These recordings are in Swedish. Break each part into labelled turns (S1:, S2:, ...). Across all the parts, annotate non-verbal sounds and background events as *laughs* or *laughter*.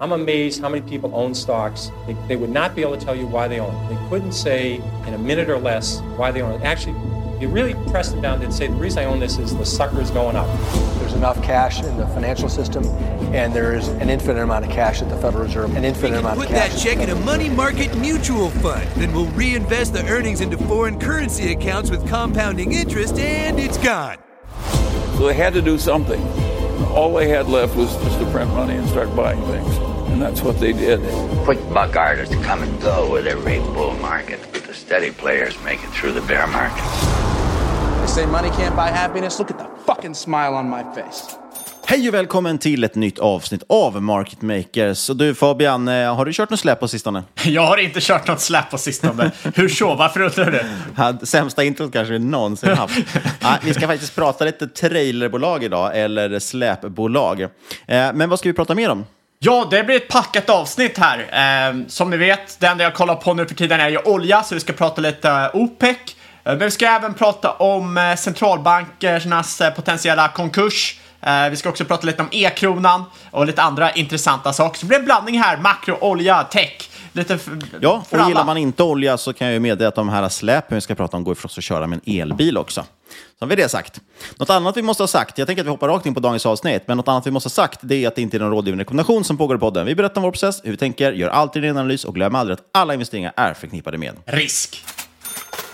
S1: I'm amazed how many people own stocks. They, they would not be able to tell you why they own it. They couldn't say in a minute or less why they own it. Actually, you really press them down, they'd say, the reason I own this is the sucker's going up.
S2: There's enough cash in the financial system, and there's an infinite amount of cash at the Federal Reserve. An infinite amount
S3: Put
S2: of cash.
S3: Put that check in a money market mutual fund. Then we'll reinvest the earnings into foreign currency accounts with compounding interest, and it's gone.
S4: So they had to do something. All they had left was just to print money and start buying things. And that's what they did.
S5: Quick buck artists come and go with every bull market, but the steady players make it through the bear market.
S6: They say money can't buy happiness. Look at the fucking smile on my face.
S7: Hej och välkommen till ett nytt avsnitt av Market Makers. Och du Fabian, eh, har du kört något släpp på sistone?
S8: Jag har inte kört något släpp på sistone. Hur så? Varför undrar du?
S7: Sämsta introt kanske vi någonsin haft. *laughs* ja, vi ska faktiskt prata lite trailerbolag idag, eller släpbolag. Eh, men vad ska vi prata mer om?
S8: Ja, det blir ett packat avsnitt här. Eh, som ni vet, det enda jag kollar på nu för tiden är ju olja, så vi ska prata lite OPEC. Eh, men vi ska även prata om centralbankernas potentiella konkurs. Eh, vi ska också prata lite om e-kronan och lite andra intressanta saker. Så det blir en blandning här, makro, olja, tech. Lite
S7: Ja, och gillar
S8: alla.
S7: man inte olja så kan jag ju meddela att de här släpen vi ska prata om går förstås att köra med en elbil också. Så har vi det sagt. Något annat vi måste ha sagt, jag tänker att vi hoppar rakt in på dagens avsnitt, men något annat vi måste ha sagt det är att det inte är någon rådgivande rekommendation som pågår i podden. Vi berättar om vår process, hur vi tänker, gör alltid en analys och glöm aldrig att alla investeringar är förknippade med
S8: Risk.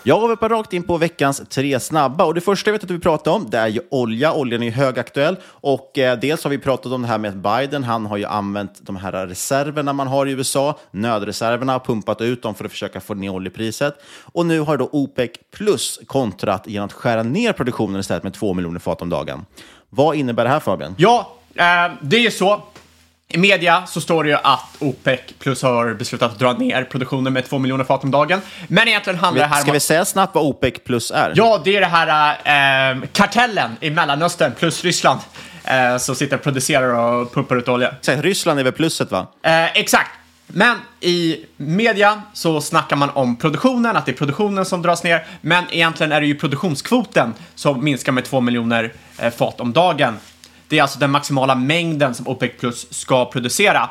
S7: Jag hoppar rakt in på veckans tre snabba. Och det första jag vet att vi pratar om det är ju olja. Oljan är ju högaktuell. Och eh, dels har vi pratat om det här med att Biden, han har ju använt de här reserverna man har i USA, nödreserverna, pumpat ut dem för att försöka få ner oljepriset. Och nu har då OPEC plus kontrat genom att skära ner produktionen istället med två miljoner fat om dagen. Vad innebär det här Fabian?
S8: Ja, eh, det är ju så. I media så står det ju att OPEC plus har beslutat att dra ner produktionen med 2 miljoner fat om dagen. Men egentligen handlar det här
S7: Ska
S8: om...
S7: vi säga snabbt vad OPEC plus är?
S8: Ja, det är det här eh, kartellen i Mellanöstern plus Ryssland eh, som sitter och producerar och pumpar ut olja.
S7: Exakt, Ryssland är väl plusset va?
S8: Eh, exakt. Men i media så snackar man om produktionen, att det är produktionen som dras ner, men egentligen är det ju produktionskvoten som minskar med 2 miljoner eh, fat om dagen. Det är alltså den maximala mängden som OPEC Plus ska producera.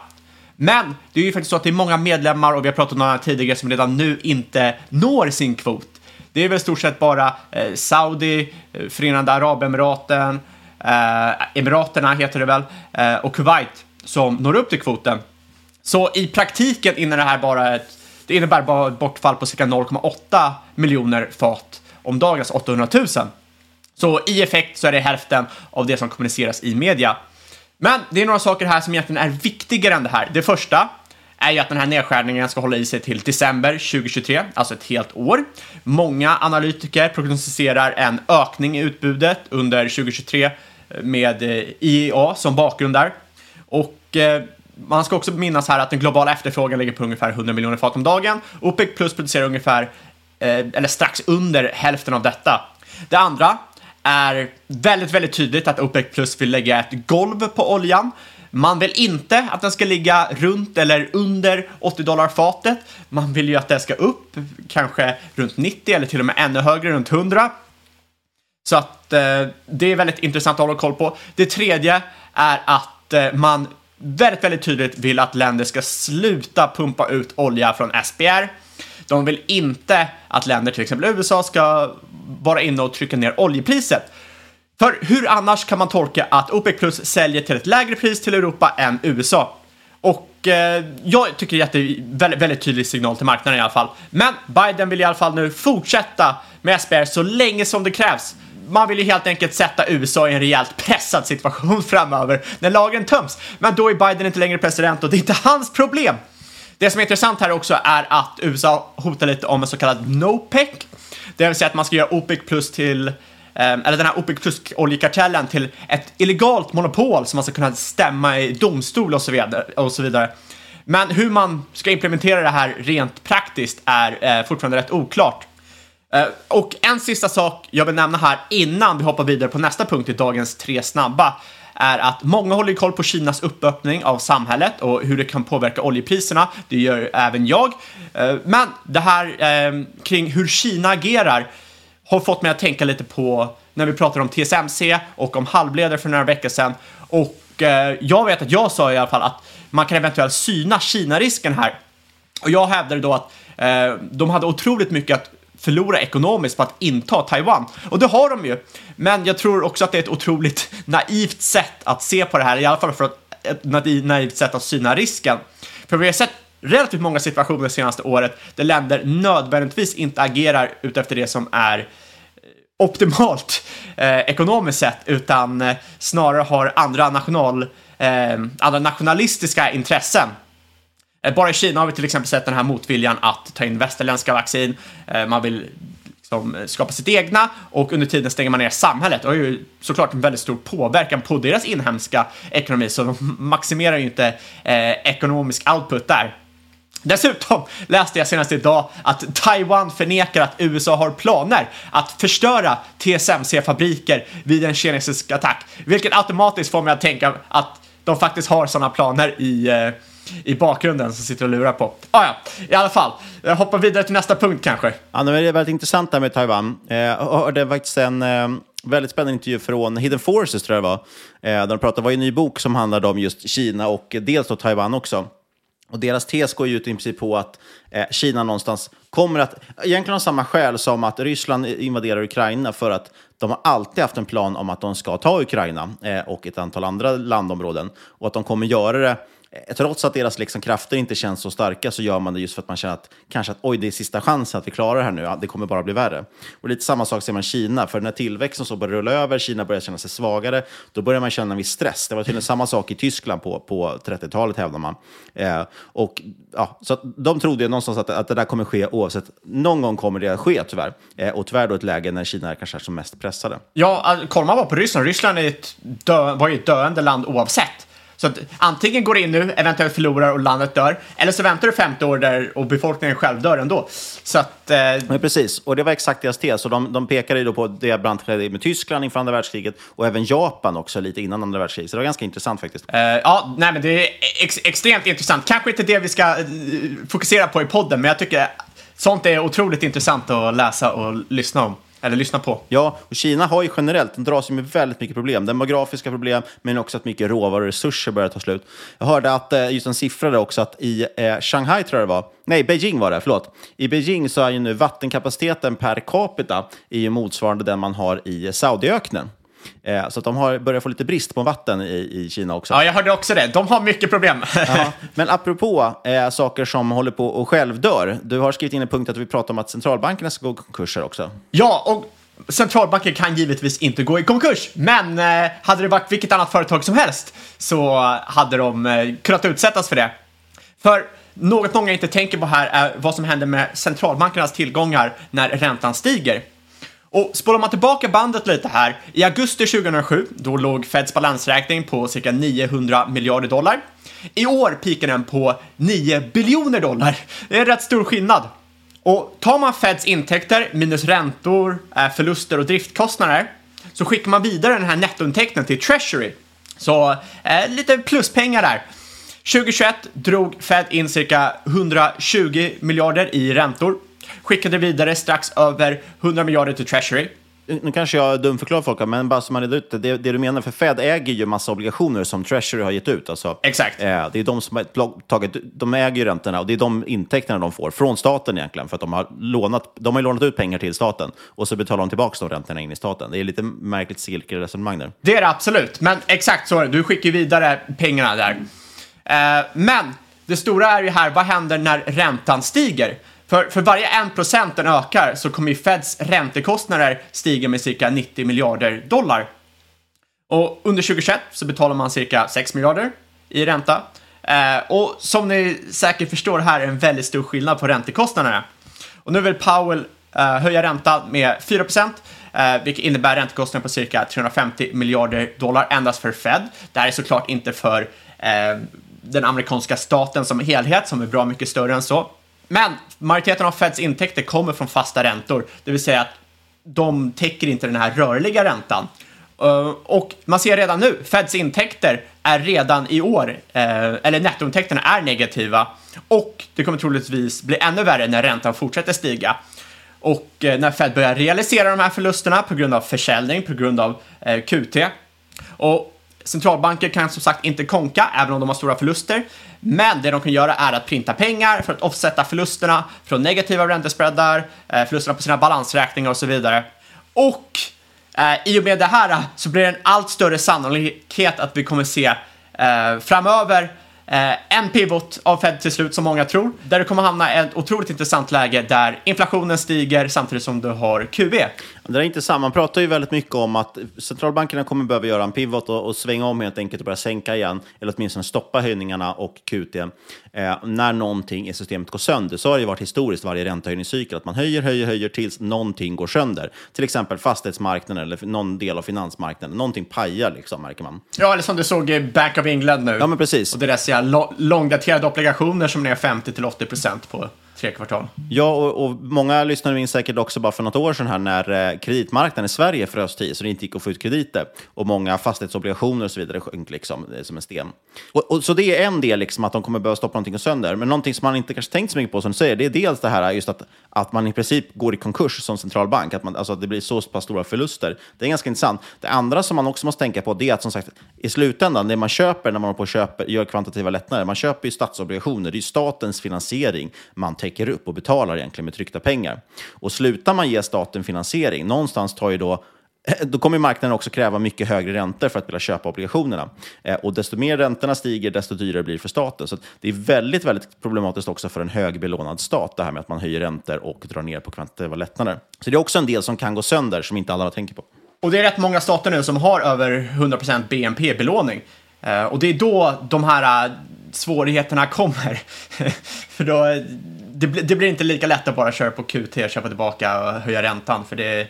S8: Men det är ju faktiskt så att det är många medlemmar, och vi har pratat om några tidigare, som redan nu inte når sin kvot. Det är väl i stort sett bara eh, Saudi, eh, Förenade Arabemiraten, eh, Emiraterna heter det väl, eh, och Kuwait som når upp till kvoten. Så i praktiken innebär det här bara ett, det innebär bara ett bortfall på cirka 0,8 miljoner fat om dagens 800 000. Så i effekt så är det hälften av det som kommuniceras i media. Men det är några saker här som egentligen är viktigare än det här. Det första är ju att den här nedskärningen ska hålla i sig till december 2023, alltså ett helt år. Många analytiker prognostiserar en ökning i utbudet under 2023 med eh, IEA som bakgrund där. Och eh, man ska också minnas här att den globala efterfrågan ligger på ungefär 100 miljoner fat om dagen. OPEC plus producerar ungefär, eh, eller strax under hälften av detta. Det andra är väldigt, väldigt tydligt att OPEC plus vill lägga ett golv på oljan. Man vill inte att den ska ligga runt eller under 80 dollar fatet. Man vill ju att den ska upp, kanske runt 90 eller till och med ännu högre, runt 100. Så att eh, det är väldigt intressant att hålla koll på. Det tredje är att eh, man väldigt, väldigt tydligt vill att länder ska sluta pumpa ut olja från SPR. De vill inte att länder, till exempel USA, ska vara inne och trycka ner oljepriset. För hur annars kan man tolka att OPEC Plus säljer till ett lägre pris till Europa än USA? Och eh, jag tycker att det är väldigt, väldigt tydlig signal till marknaden i alla fall. Men Biden vill i alla fall nu fortsätta med SPR så länge som det krävs. Man vill ju helt enkelt sätta USA i en rejält pressad situation *laughs* framöver när lagen töms. Men då är Biden inte längre president och det är inte hans problem. Det som är intressant här också är att USA hotar lite om en så kallad NOPEC. Det vill säga att man ska göra OPEC plus till eh, eller den här OPEC plus-oljekartellen till ett illegalt monopol som man ska kunna stämma i domstol och så vidare. Och så vidare. Men hur man ska implementera det här rent praktiskt är eh, fortfarande rätt oklart. Eh, och en sista sak jag vill nämna här innan vi hoppar vidare på nästa punkt i dagens tre snabba är att många håller koll på Kinas uppöppning av samhället och hur det kan påverka oljepriserna. Det gör även jag. Eh, men det här eh, kring hur Kina agerar har fått mig att tänka lite på när vi pratade om TSMC och om halvledare för några veckor sedan. Och eh, jag vet att jag sa i alla fall att man kan eventuellt syna Kina-risken här. Och jag hävdade då att de hade otroligt mycket att förlora ekonomiskt på att inta Taiwan. Och det har de ju. Men jag tror också att det är ett otroligt naivt sätt att se på det här, i alla fall för ett naivt sätt att syna risken. För vi har sett relativt många situationer det senaste året där länder nödvändigtvis inte agerar utefter det som är eh, optimalt eh, ekonomiskt sett, utan eh, snarare har andra, national, eh, andra nationalistiska intressen. Eh, bara i Kina har vi till exempel sett den här motviljan att ta in västerländska vaccin. Eh, man vill liksom eh, skapa sitt egna och under tiden stänger man ner samhället. Och har ju såklart en väldigt stor påverkan på deras inhemska ekonomi, så de *laughs* maximerar ju inte eh, ekonomisk output där. Dessutom läste jag senast idag att Taiwan förnekar att USA har planer att förstöra TSMC-fabriker vid en kinesisk attack, vilket automatiskt får mig att tänka att de faktiskt har sådana planer i, eh, i bakgrunden som sitter och lurar på. Ah, ja, i alla fall. Jag hoppar vidare till nästa punkt kanske.
S7: Ja, det är väldigt intressant där med Taiwan. Eh, jag hörde faktiskt en eh, väldigt spännande intervju från Hidden Forces, tror jag det var. Eh, där de pratade, det var en ny bok som handlade om just Kina och dels då Taiwan också. Och deras tes går ju ut i princip på att eh, Kina någonstans kommer att, egentligen av samma skäl som att Ryssland invaderar Ukraina, för att de har alltid haft en plan om att de ska ta Ukraina eh, och ett antal andra landområden. Och att de kommer göra det Eh, trots att deras liksom krafter inte känns så starka så gör man det just för att man känner att kanske att oj, det är sista chansen att vi klarar det här nu. Ja, det kommer bara bli värre. Och lite samma sak ser man Kina, för när tillväxten så börjar rulla över, Kina börjar känna sig svagare, då börjar man känna en viss stress. Det var tydligen samma sak i Tyskland på, på 30-talet hävdar man. Eh, och, ja, så de trodde ju någonstans att, att det där kommer ske oavsett. Någon gång kommer det att ske tyvärr. Eh, och tyvärr då ett läge när Kina är kanske är som mest pressade.
S8: Ja, kollar man bara på Ryssland, Ryssland är ett dö, var ju ett döende land oavsett. Så att antingen går det in nu, eventuellt förlorar och landet dör, eller så väntar du 50 år där och befolkningen själv dör ändå. Så att... Eh...
S7: Men precis, och det var exakt deras tes. Och de, de pekade då på det brant med Tyskland inför andra världskriget och även Japan också lite innan andra världskriget. Så det var ganska intressant faktiskt.
S8: Eh, ja, nej men det är ex extremt intressant. Kanske inte det vi ska eh, fokusera på i podden, men jag tycker sånt är otroligt intressant att läsa och lyssna om. Eller lyssna på.
S7: Ja, och Kina har ju generellt, de dras ju med väldigt mycket problem. Demografiska problem, men också att mycket råvaror och resurser börjar ta slut. Jag hörde att, eh, just en siffra där också, att i eh, Shanghai tror jag det var, nej, Beijing var det, förlåt. I Beijing så är ju nu vattenkapaciteten per capita är ju motsvarande den man har i Saudiöknen. Eh, så att de har börjat få lite brist på vatten i, i Kina också.
S8: Ja, jag hörde också det. De har mycket problem. *laughs*
S7: ja, men apropå eh, saker som håller på och självdör. Du har skrivit in en punkt att vi pratar om att centralbankerna ska gå konkurser också.
S8: Ja, och centralbanker kan givetvis inte gå i konkurs. Men eh, hade det varit vilket annat företag som helst så hade de eh, kunnat utsättas för det. För något många inte tänker på här är vad som händer med centralbankernas tillgångar när räntan stiger. Och spolar man tillbaka bandet lite här, i augusti 2007, då låg Feds balansräkning på cirka 900 miljarder dollar. I år pikar den på 9 biljoner dollar. Det är en rätt stor skillnad. Och tar man Feds intäkter minus räntor, eh, förluster och driftkostnader så skickar man vidare den här nettointäkten till Treasury. Så eh, lite pluspengar där. 2021 drog Fed in cirka 120 miljarder i räntor skickade vidare strax över 100 miljarder till Treasury.
S7: Nu kanske jag dumförklarar folk, men bara så man ut det, det, det du menar, för Fed äger ju massa obligationer som Treasury har gett ut. Alltså,
S8: Exakt.
S7: Eh, det är de som har tagit, de äger ju räntorna och det är de intäkterna de får från staten egentligen, för att de har lånat, de har lånat ut pengar till staten och så betalar de tillbaka de räntorna in i staten. Det är lite märkligt cirkelresonemang där.
S8: Det är det absolut, men exakt så är det. Du skickar vidare pengarna där. Eh, men det stora är ju här, vad händer när räntan stiger? För, för varje 1% den ökar så kommer ju Feds räntekostnader stiga med cirka 90 miljarder dollar. Och under 2021 så betalar man cirka 6 miljarder i ränta. Eh, och som ni säkert förstår här är en väldigt stor skillnad på räntekostnaderna. Och nu vill Powell eh, höja räntan med 4%, eh, vilket innebär räntekostnader på cirka 350 miljarder dollar endast för Fed. Det här är såklart inte för eh, den amerikanska staten som helhet, som är bra mycket större än så. Men majoriteten av Feds intäkter kommer från fasta räntor, det vill säga att de täcker inte den här rörliga räntan. Eh, och man ser redan nu, Feds intäkter är redan i år, eh, eller nettointäkterna är negativa och det kommer troligtvis bli ännu värre när räntan fortsätter stiga. Och eh, när Fed börjar realisera de här förlusterna på grund av försäljning, på grund av QT. Och Centralbanker kan som sagt inte konka, även om de har stora förluster. Men det de kan göra är att printa pengar för att offsätta förlusterna från negativa räntespreadar, eh, förlusterna på sina balansräkningar och så vidare. Och eh, i och med det här så blir det en allt större sannolikhet att vi kommer se eh, framöver Eh, en pivot av Fed till slut, som många tror, där du kommer hamna i ett otroligt intressant läge där inflationen stiger samtidigt som du har QE.
S7: Det är intressant. Man pratar ju väldigt mycket om att centralbankerna kommer behöva göra en pivot och, och svänga om helt enkelt och börja sänka igen, eller åtminstone stoppa höjningarna och QT eh, när någonting i systemet går sönder. Så har det ju varit historiskt varje räntehöjningscykel, att man höjer, höjer, höjer tills någonting går sönder. Till exempel fastighetsmarknaden eller någon del av finansmarknaden. Någonting pajar liksom, märker man.
S8: Ja, eller som du såg i Bank of England nu.
S7: Ja, men precis.
S8: Och deras långdaterade obligationer som är 50-80% på tre kvartal.
S7: Ja, och, och många lyssnare minns säkert också bara för något år sedan här när eh, kreditmarknaden i Sverige frös till så det inte gick att få ut krediter. Och många fastighetsobligationer och så vidare sjönk liksom, eh, som en sten. Och, och, så det är en del, liksom, att de kommer behöva stoppa någonting sönder. Men någonting som man inte kanske tänkt så mycket på, som du säger, det är dels det här eh, just att, att man i princip går i konkurs som centralbank, att, man, alltså, att det blir så pass stora förluster. Det är ganska intressant. Det andra som man också måste tänka på, det är att som sagt, i slutändan, det man köper när man på köper, gör kvantitativa lättnader, man köper ju statsobligationer, det är ju statens finansiering man tänker täcker upp och betalar egentligen med tryckta pengar. Och slutar man ge staten finansiering, någonstans tar ju då eh, då kommer marknaden också kräva mycket högre räntor för att vilja köpa obligationerna. Eh, och desto mer räntorna stiger, desto dyrare blir det för staten. Så det är väldigt, väldigt problematiskt också för en högbelånad stat, det här med att man höjer räntor och drar ner på kvantitativa lättnader. Så det är också en del som kan gå sönder, som inte alla tänker på.
S8: Och det är rätt många stater nu som har över 100% BNP-belåning. Eh, och det är då de här svårigheterna kommer. *laughs* för då, det, det, blir inte lika lätt att bara köra på QT, köpa tillbaka och höja räntan, för det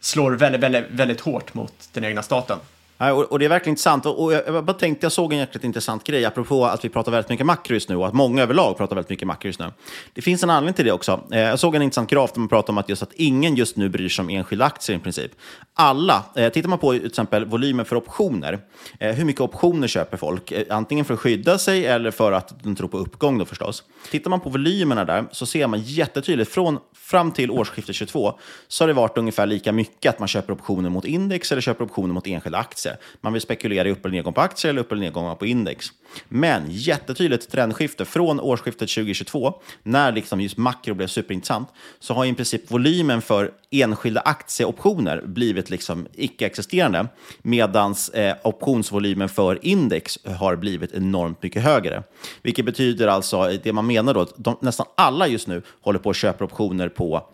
S8: slår väldigt, väldigt, väldigt hårt mot den egna staten.
S7: Ja, och, och det är verkligen intressant. Och, och jag, jag bara tänkte, jag såg en jäkligt intressant grej, apropå att vi pratar väldigt mycket makro just nu och att många överlag pratar väldigt mycket makro just nu. Det finns en anledning till det också. Eh, jag såg en intressant graf där man pratar om att just att ingen just nu bryr sig om enskilda aktier i princip. Alla, eh, tittar man på till exempel volymen för optioner, eh, hur mycket optioner köper folk? Eh, antingen för att skydda sig eller för att de tror på uppgång då förstås. Tittar man på volymerna där så ser man jättetydligt från fram till årsskiftet 22 så har det varit ungefär lika mycket att man köper optioner mot index eller köper optioner mot enskilda aktier. Man vill spekulera i upp eller nedgång på aktier eller upp eller nedgång på index. Men jättetydligt trendskifte från årsskiftet 2022, när liksom just makro blev superintressant, så har i princip volymen för enskilda aktieoptioner blivit liksom icke-existerande, medan eh, optionsvolymen för index har blivit enormt mycket högre. Vilket betyder alltså, det man menar då, att de, nästan alla just nu håller på att köpa optioner på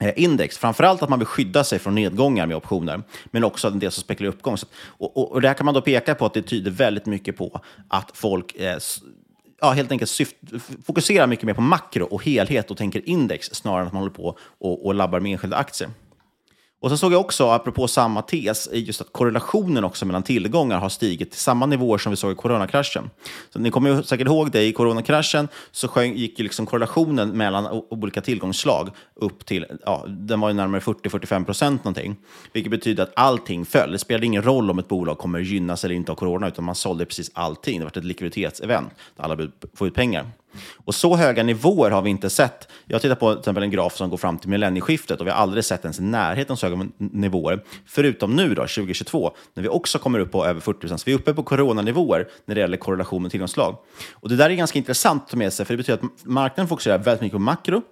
S7: Eh, index. Framförallt att man vill skydda sig från nedgångar med optioner, men också en del som spekulerar uppgång. Och, och, och det här kan man då peka på att det tyder väldigt mycket på att folk eh, ja, helt enkelt syft, fokuserar mycket mer på makro och helhet och tänker index snarare än att man håller på och, och labbar med enskilda aktier. Och så såg jag också, apropå samma tes, just att korrelationen också mellan tillgångar har stigit till samma nivåer som vi såg i coronakraschen. Så ni kommer säkert ihåg det, i coronakraschen så gick ju liksom korrelationen mellan olika tillgångsslag upp till, ja, den var ju närmare 40-45 procent någonting. Vilket betyder att allting föll. Det spelade ingen roll om ett bolag kommer gynnas eller inte av corona, utan man sålde precis allting. Det var ett likviditetsevent där alla får ut pengar. Och så höga nivåer har vi inte sett. Jag tittar på till exempel en graf som går fram till millennieskiftet och vi har aldrig sett ens i närheten så höga nivåer. Förutom nu då, 2022, när vi också kommer upp på över 40 procent. Så vi är uppe på coronanivåer när det gäller korrelation med tillgångslag. Och det där är ganska intressant att ta med sig, för det betyder att marknaden fokuserar väldigt mycket på makro.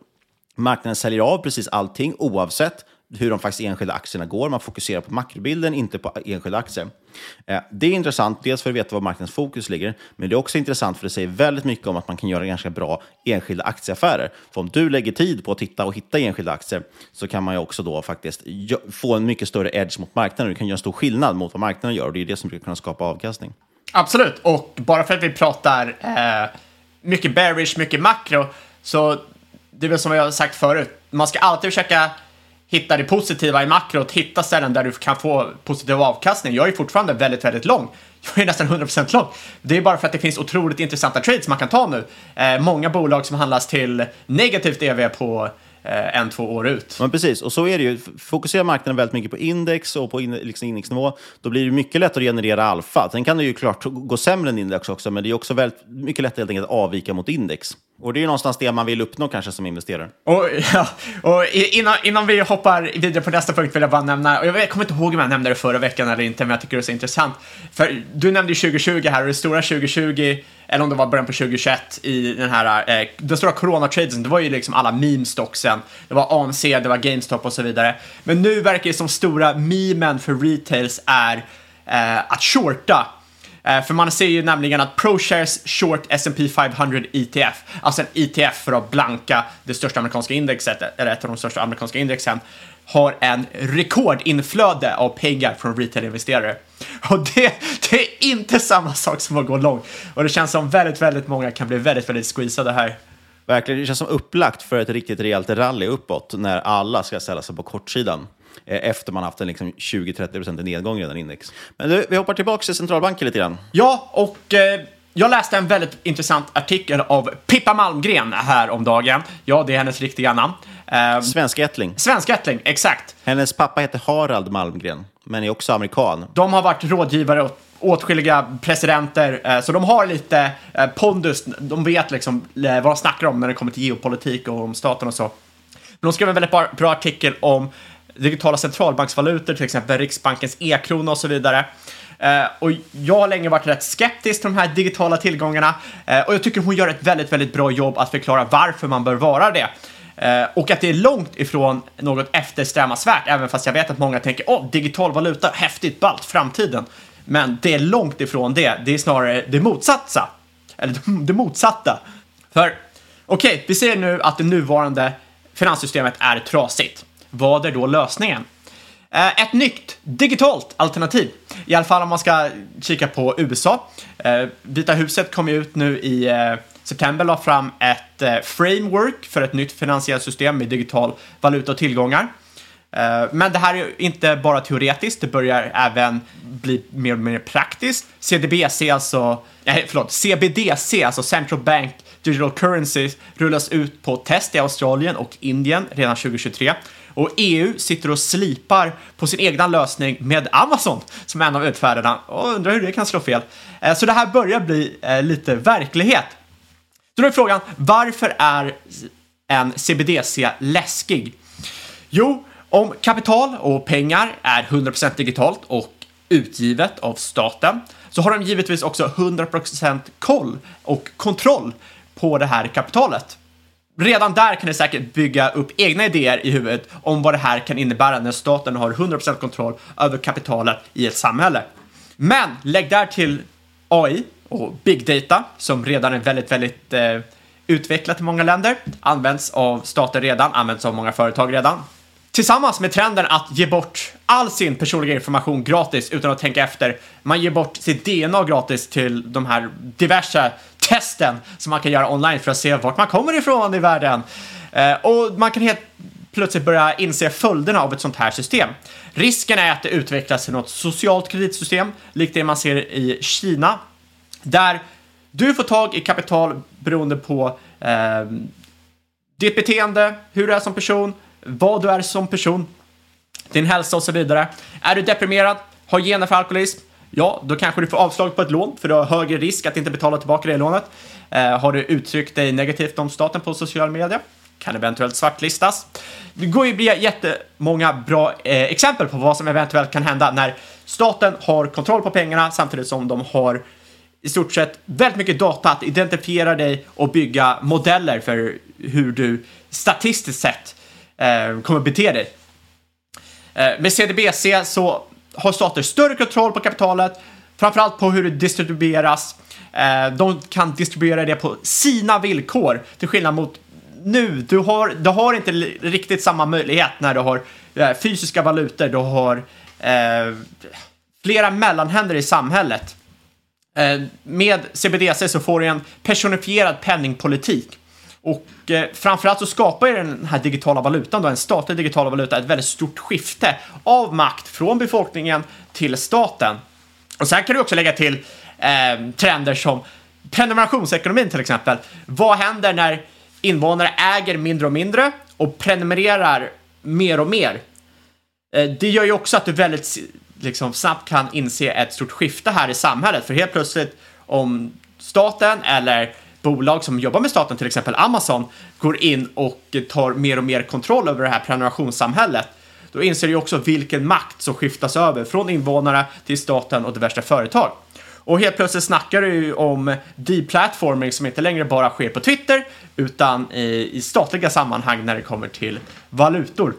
S7: Marknaden säljer av precis allting oavsett hur de faktiskt enskilda aktierna går. Man fokuserar på makrobilden, inte på enskilda aktier. Eh, det är intressant, dels för att veta var marknadens fokus ligger, men det är också intressant för det säger väldigt mycket om att man kan göra ganska bra enskilda aktieaffärer. För om du lägger tid på att titta och hitta enskilda aktier så kan man ju också då faktiskt få en mycket större edge mot marknaden. Du kan göra en stor skillnad mot vad marknaden gör och det är det som brukar kunna skapa avkastning.
S8: Absolut, och bara för att vi pratar eh, mycket bearish, mycket makro, så det är väl som jag har sagt förut, man ska alltid försöka hitta det positiva i makrot, hitta ställen där du kan få positiv avkastning. Jag är fortfarande väldigt, väldigt lång. Jag är nästan 100% lång. Det är bara för att det finns otroligt intressanta trades man kan ta nu. Eh, många bolag som handlas till negativt EV på eh, en, två år ut.
S7: Men precis, och så är det ju. Fokuserar marknaden väldigt mycket på index och på in, liksom indexnivå, då blir det mycket lättare att generera alfa. Sen kan det ju klart gå sämre än index också, men det är också väldigt, mycket lättare helt enkelt att avvika mot index. Och det är ju någonstans det man vill uppnå kanske som investerare.
S8: Och, *laughs* ja, och innan, innan vi hoppar vidare på nästa punkt vill jag bara nämna, och jag kommer inte ihåg om jag nämnde det förra veckan eller inte, men jag tycker det är så intressant. För du nämnde ju 2020 här och det stora 2020, eller om det var början på 2021 i den här, eh, den stora coronatraden, det var ju liksom alla meme-stocksen. Det var ANC, det var GameStop och så vidare. Men nu verkar det som stora memen för retails är eh, att shorta Eh, för man ser ju nämligen att ProShares Short S&P 500 ETF, alltså en ETF för att blanka det största amerikanska indexet, eller ett av de största amerikanska indexen, har en rekordinflöde av pengar från retail-investerare. Och det, det, är inte samma sak som att gå lång. Och det känns som väldigt, väldigt många kan bli väldigt, väldigt squeezade här.
S7: Verkligen, det känns som upplagt för ett riktigt rejält rally uppåt när alla ska ställa sig på kortsidan. Eh, efter man haft en liksom 20-30% nedgång redan index. Men du, vi hoppar tillbaka till centralbanken lite grann.
S8: Ja, och eh, jag läste en väldigt intressant artikel av Pippa Malmgren här om dagen. Ja, det är hennes riktiga namn.
S7: Eh, Svensk ättling.
S8: Svensk ättling, exakt.
S7: Hennes pappa heter Harald Malmgren, men är också amerikan.
S8: De har varit rådgivare åt åtskilliga presidenter, eh, så de har lite eh, pondus. De vet liksom vad de snackar om när det kommer till geopolitik och om staten och så. Men de skrev en väldigt bra, artikel om digitala centralbanksvalutor, till exempel Riksbankens e-krona och så vidare. Och jag har länge varit rätt skeptisk till de här digitala tillgångarna och jag tycker hon gör ett väldigt, väldigt bra jobb att förklara varför man bör vara det. Eh, och att det är långt ifrån något eftersträvansvärt, även fast jag vet att många tänker åh, oh, digital valuta, häftigt, ballt, framtiden. Men det är långt ifrån det, det är snarare det motsatta. Eller *laughs* det motsatta. För okej, okay, vi ser nu att det nuvarande finanssystemet är trasigt. Vad är då lösningen? Eh, ett nytt digitalt alternativ, i alla fall om man ska kika på USA. Eh, Vita huset kom ju ut nu i eh, september, la fram ett eh, framework för ett nytt finansiellt system med digital valuta och tillgångar. Eh, men det här är inte bara teoretiskt, det börjar även bli mer och mer praktiskt. CDBC, alltså, nej, förlåt, CBDC, alltså Central Bank Digital Currency, rullas ut på test i Australien och Indien redan 2023. Och EU sitter och slipar på sin egna lösning med Amazon som en av utfärdarna och undrar hur det kan slå fel. Eh, så det här börjar bli lite verklighet. Så då är frågan, varför är en CBDC läskig? Jo, om kapital och pengar är 100% digitalt och utgivet av staten så har de givetvis också 100% koll och kontroll på det här kapitalet. Redan där kan ni säkert bygga upp egna idéer i huvudet om vad det här kan innebära när staten har 100% kontroll över kapitalet i ett samhälle. Men lägg där till AI och big data som redan är väldigt, väldigt eh, utvecklat i många länder, används av stater redan, används av många företag redan. Tillsammans med trenden att ge bort all sin personliga information gratis utan att tänka efter. Man ger bort sitt DNA gratis till de här diverse testen som man kan göra online för att se vart man kommer ifrån i världen. Eh, och man kan helt plötsligt börja inse följderna av ett sånt här system. Risken är att det utvecklas till något socialt kreditsystem, likt det man ser i Kina, där du får tag i kapital beroende på eh, ditt beteende, hur du är som person, vad du är som person, din hälsa och så vidare. Är du deprimerad, har gener för alkoholism, ja, då kanske du får avslag på ett lån för du har högre risk att inte betala tillbaka det lånet. Eh, har du uttryckt dig negativt om staten på sociala medier? kan eventuellt svartlistas. Det går ju att bli jättemånga bra eh, exempel på vad som eventuellt kan hända när staten har kontroll på pengarna samtidigt som de har i stort sett väldigt mycket data att identifiera dig och bygga modeller för hur du statistiskt sett eh, kommer bete dig. Eh, med CDBC så har stater större kontroll på kapitalet, framförallt på hur det distribueras. Eh, de kan distribuera det på sina villkor, till skillnad mot nu. Du har, du har inte riktigt samma möjlighet när du har eh, fysiska valutor, du har eh, flera mellanhänder i samhället. Eh, med CBDC så får du en personifierad penningpolitik. Och eh, framförallt så skapar ju den här digitala valutan, då, en statlig digital valuta, ett väldigt stort skifte av makt från befolkningen till staten. Och sen kan du också lägga till eh, trender som prenumerationsekonomin till exempel. Vad händer när invånare äger mindre och mindre och prenumererar mer och mer? Eh, det gör ju också att du väldigt liksom, snabbt kan inse ett stort skifte här i samhället. För helt plötsligt om staten eller bolag som jobbar med staten, till exempel Amazon, går in och tar mer och mer kontroll över det här prenumerationssamhället, då inser du också vilken makt som skiftas över från invånare till staten och diverse företag. Och helt plötsligt snackar du ju om deplatforming som inte längre bara sker på Twitter utan i, i statliga sammanhang när det kommer till valutor.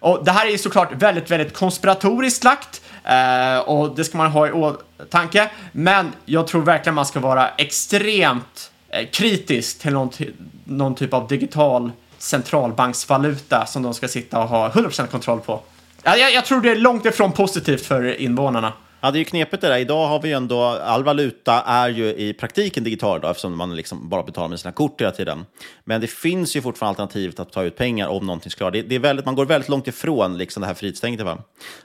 S8: Och det här är ju såklart väldigt, väldigt konspiratoriskt lagt eh, och det ska man ha i åtanke. Men jag tror verkligen man ska vara extremt eh, kritisk till någon, någon typ av digital centralbanksvaluta som de ska sitta och ha 100% kontroll på. Jag, jag tror det är långt ifrån positivt för invånarna.
S7: Ja, det är ju knepigt det där. Idag har vi ju ändå, all valuta är ju i praktiken digital idag eftersom man liksom bara betalar med sina kort hela tiden. Men det finns ju fortfarande alternativet att ta ut pengar om någonting ska det, det är väldigt, Man går väldigt långt ifrån liksom det här frihetstänket. Va?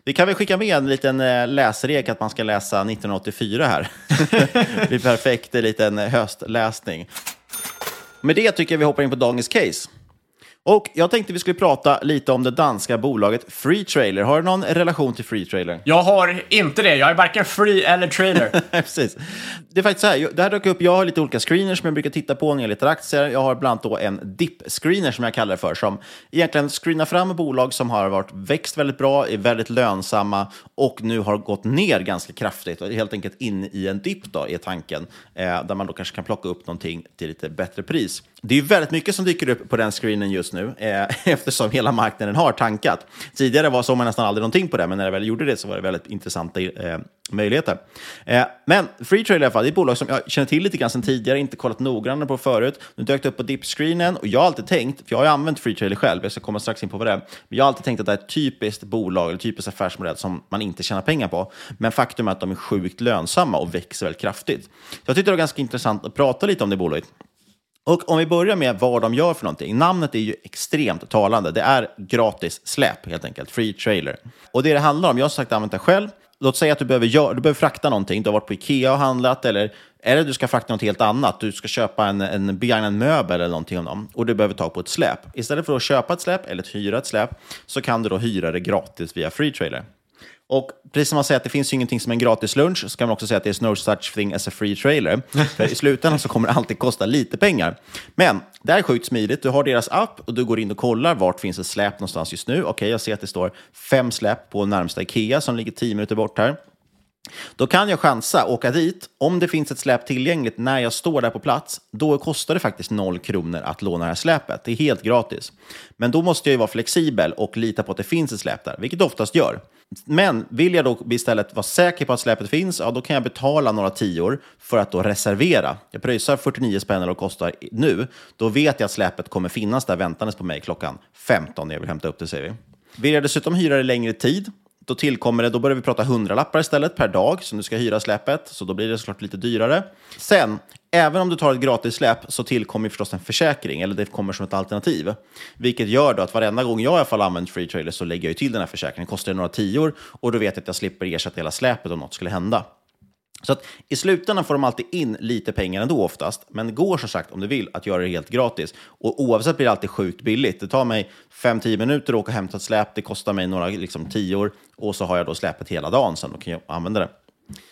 S7: Vi kan väl skicka med en liten eh, läsregel att man ska läsa 1984 här. *laughs* det blir perfekt, en liten höstläsning. Med det tycker jag vi hoppar in på dagens case. Och jag tänkte vi skulle prata lite om det danska bolaget Free Trailer. Har du någon relation till Free Trailer?
S8: Jag har inte det. Jag är varken free eller trailer. *laughs*
S7: Precis. Det är faktiskt så här, det här dök upp, jag har lite olika screeners som jag brukar titta på när jag letar aktier. Jag har bland annat då en dip-screener som jag kallar det för, som egentligen screenar fram bolag som har varit, växt väldigt bra, är väldigt lönsamma och nu har gått ner ganska kraftigt och helt enkelt in i en dipp då, är tanken, eh, där man då kanske kan plocka upp någonting till lite bättre pris. Det är ju väldigt mycket som dyker upp på den screenen just nu, eh, *laughs* eftersom hela marknaden har tankat. Tidigare var såg man nästan aldrig någonting på det, men när det väl gjorde det så var det väldigt intressanta eh, möjligheter. Eh, men Free i alla fall, det är ett bolag som jag känner till lite grann sedan tidigare, inte kollat noggrannare på förut. Nu dök det upp på dipscreenen och jag har alltid tänkt, för jag har ju använt Free själv, jag ska komma strax in på vad det är, men jag har alltid tänkt att det är ett typiskt bolag, eller typiskt affärsmodell som man inte tjänar pengar på. Men faktum är att de är sjukt lönsamma och växer väldigt kraftigt. Så jag tyckte det var ganska intressant att prata lite om det bolaget. Och om vi börjar med vad de gör för någonting. Namnet är ju extremt talande. Det är gratis släp helt enkelt, free trailer. Och det det handlar om, jag har sagt använt det själv. Låt säga att du behöver, gör, du behöver frakta någonting, du har varit på Ikea och handlat eller, eller du ska frakta något helt annat. Du ska köpa en, en begagnad möbel eller någonting av dem och du behöver ta på ett släp. Istället för att köpa ett släp eller att hyra ett släp så kan du då hyra det gratis via free trailer. Och precis som man säger att det finns ju ingenting som en gratis lunch, så kan man också säga att det är no such thing as a free trailer. *laughs* För i slutändan så kommer det alltid kosta lite pengar. Men det är sjukt smidigt. Du har deras app och du går in och kollar vart finns ett släp någonstans just nu. Okej, jag ser att det står fem släp på närmsta Ikea som ligger tio minuter bort här. Då kan jag chansa, åka dit. Om det finns ett släp tillgängligt när jag står där på plats, då kostar det faktiskt noll kronor att låna det här släpet. Det är helt gratis. Men då måste jag ju vara flexibel och lita på att det finns ett släp där, vilket det oftast gör. Men vill jag då istället vara säker på att släpet finns, ja, då kan jag betala några tior för att då reservera. Jag pröjsar 49 spänn eller kostar nu. Då vet jag att släpet kommer finnas där väntandes på mig klockan 15 när jag vill hämta upp det, säger vi. Vill jag dessutom hyra det längre tid, då tillkommer det, då börjar vi prata hundralappar istället per dag som du ska hyra släpet, så då blir det såklart lite dyrare. Sen, även om du tar ett gratis släp så tillkommer förstås en försäkring, eller det kommer som ett alternativ. Vilket gör då att varenda gång jag i alla fall använder free trailer så lägger jag ju till den här försäkringen. kostar det några tior och då vet jag att jag slipper ersätta hela släpet om något skulle hända. Så att i slutändan får de alltid in lite pengar ändå oftast, men det går som sagt om du vill att göra det helt gratis. Och oavsett blir det alltid sjukt billigt. Det tar mig 5-10 minuter att åka och hämta ett släp, det kostar mig några liksom, tior och så har jag då släpet hela dagen sen och kan jag använda det.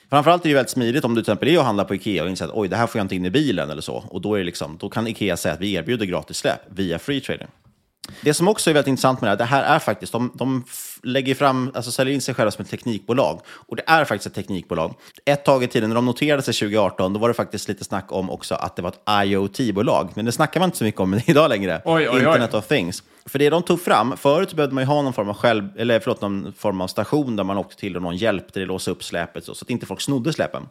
S7: Framförallt är det väldigt smidigt om du till exempel är och handlar på Ikea och inser att oj, det här får jag inte in i bilen eller så. Och då, är liksom, då kan Ikea säga att vi erbjuder gratis släp via free trading. Det som också är väldigt intressant med det här, det här är faktiskt, de, de lägger fram, alltså säljer in sig själva som ett teknikbolag. Och det är faktiskt ett teknikbolag. Ett tag i tiden, när de noterade sig 2018, då var det faktiskt lite snack om också att det var ett IoT-bolag. Men det snackar man inte så mycket om *laughs* idag längre.
S8: Oj, oj, oj.
S7: Internet of Things. För det de tog fram, förut behövde man ju ha någon form av, själv, eller förlåt, någon form av station där man åkte till och någon hjälpte dig låsa upp släpet så, så att inte folk snodde släpen.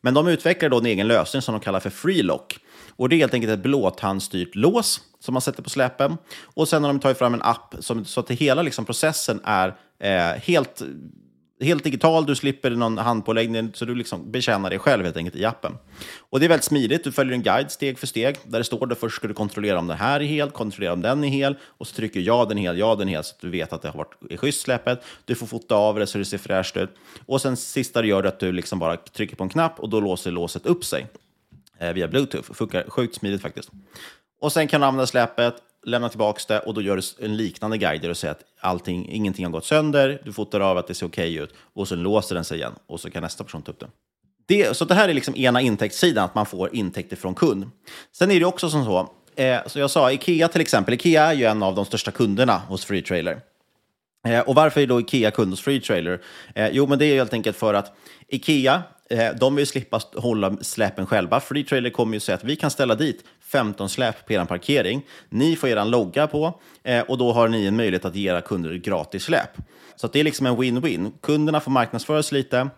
S7: Men de utvecklade då en egen lösning som de kallar för Freelock. Och det är helt enkelt ett blåtandstyrt lås som man sätter på släpen. Och sen har de tagit fram en app som, så att hela liksom, processen är eh, helt, helt digital. Du slipper någon handpåläggning, så du liksom betjänar dig själv helt enkelt i appen. Och det är väldigt smidigt. Du följer en guide steg för steg där det står att först ska du kontrollera om den här är hel, kontrollera om den är hel och så trycker ja den är hel, ja den är hel så att du vet att det har varit i schysst släppet. Du får fota av det så det ser fräscht ut. Och sen sista du gör är att du liksom bara trycker på en knapp och då låser låset upp sig eh, via bluetooth. Funkar sjukt smidigt faktiskt. Och sen kan du använda släpet, lämna tillbaka det och då gör du en liknande guide där du säger att allting, ingenting har gått sönder, du fotar av att det ser okej ut och sen låser den sig igen och så kan nästa person ta upp den. Det, så det här är liksom ena intäktssidan, att man får intäkter från kund. Sen är det också som så, eh, som jag sa Ikea till exempel, Ikea är ju en av de största kunderna hos Free Trailer. Eh, och varför är då Ikea kund hos Free Trailer? Eh, jo, men det är helt enkelt för att Ikea, Eh, de vill slippa hålla släpen själva. Free Trailer kommer ju säga att vi kan ställa dit 15 släp på er parkering. Ni får er logga på eh, och då har ni en möjlighet att ge era kunder gratis släp. Så det är liksom en win-win. Kunderna får marknadsföra sig lite.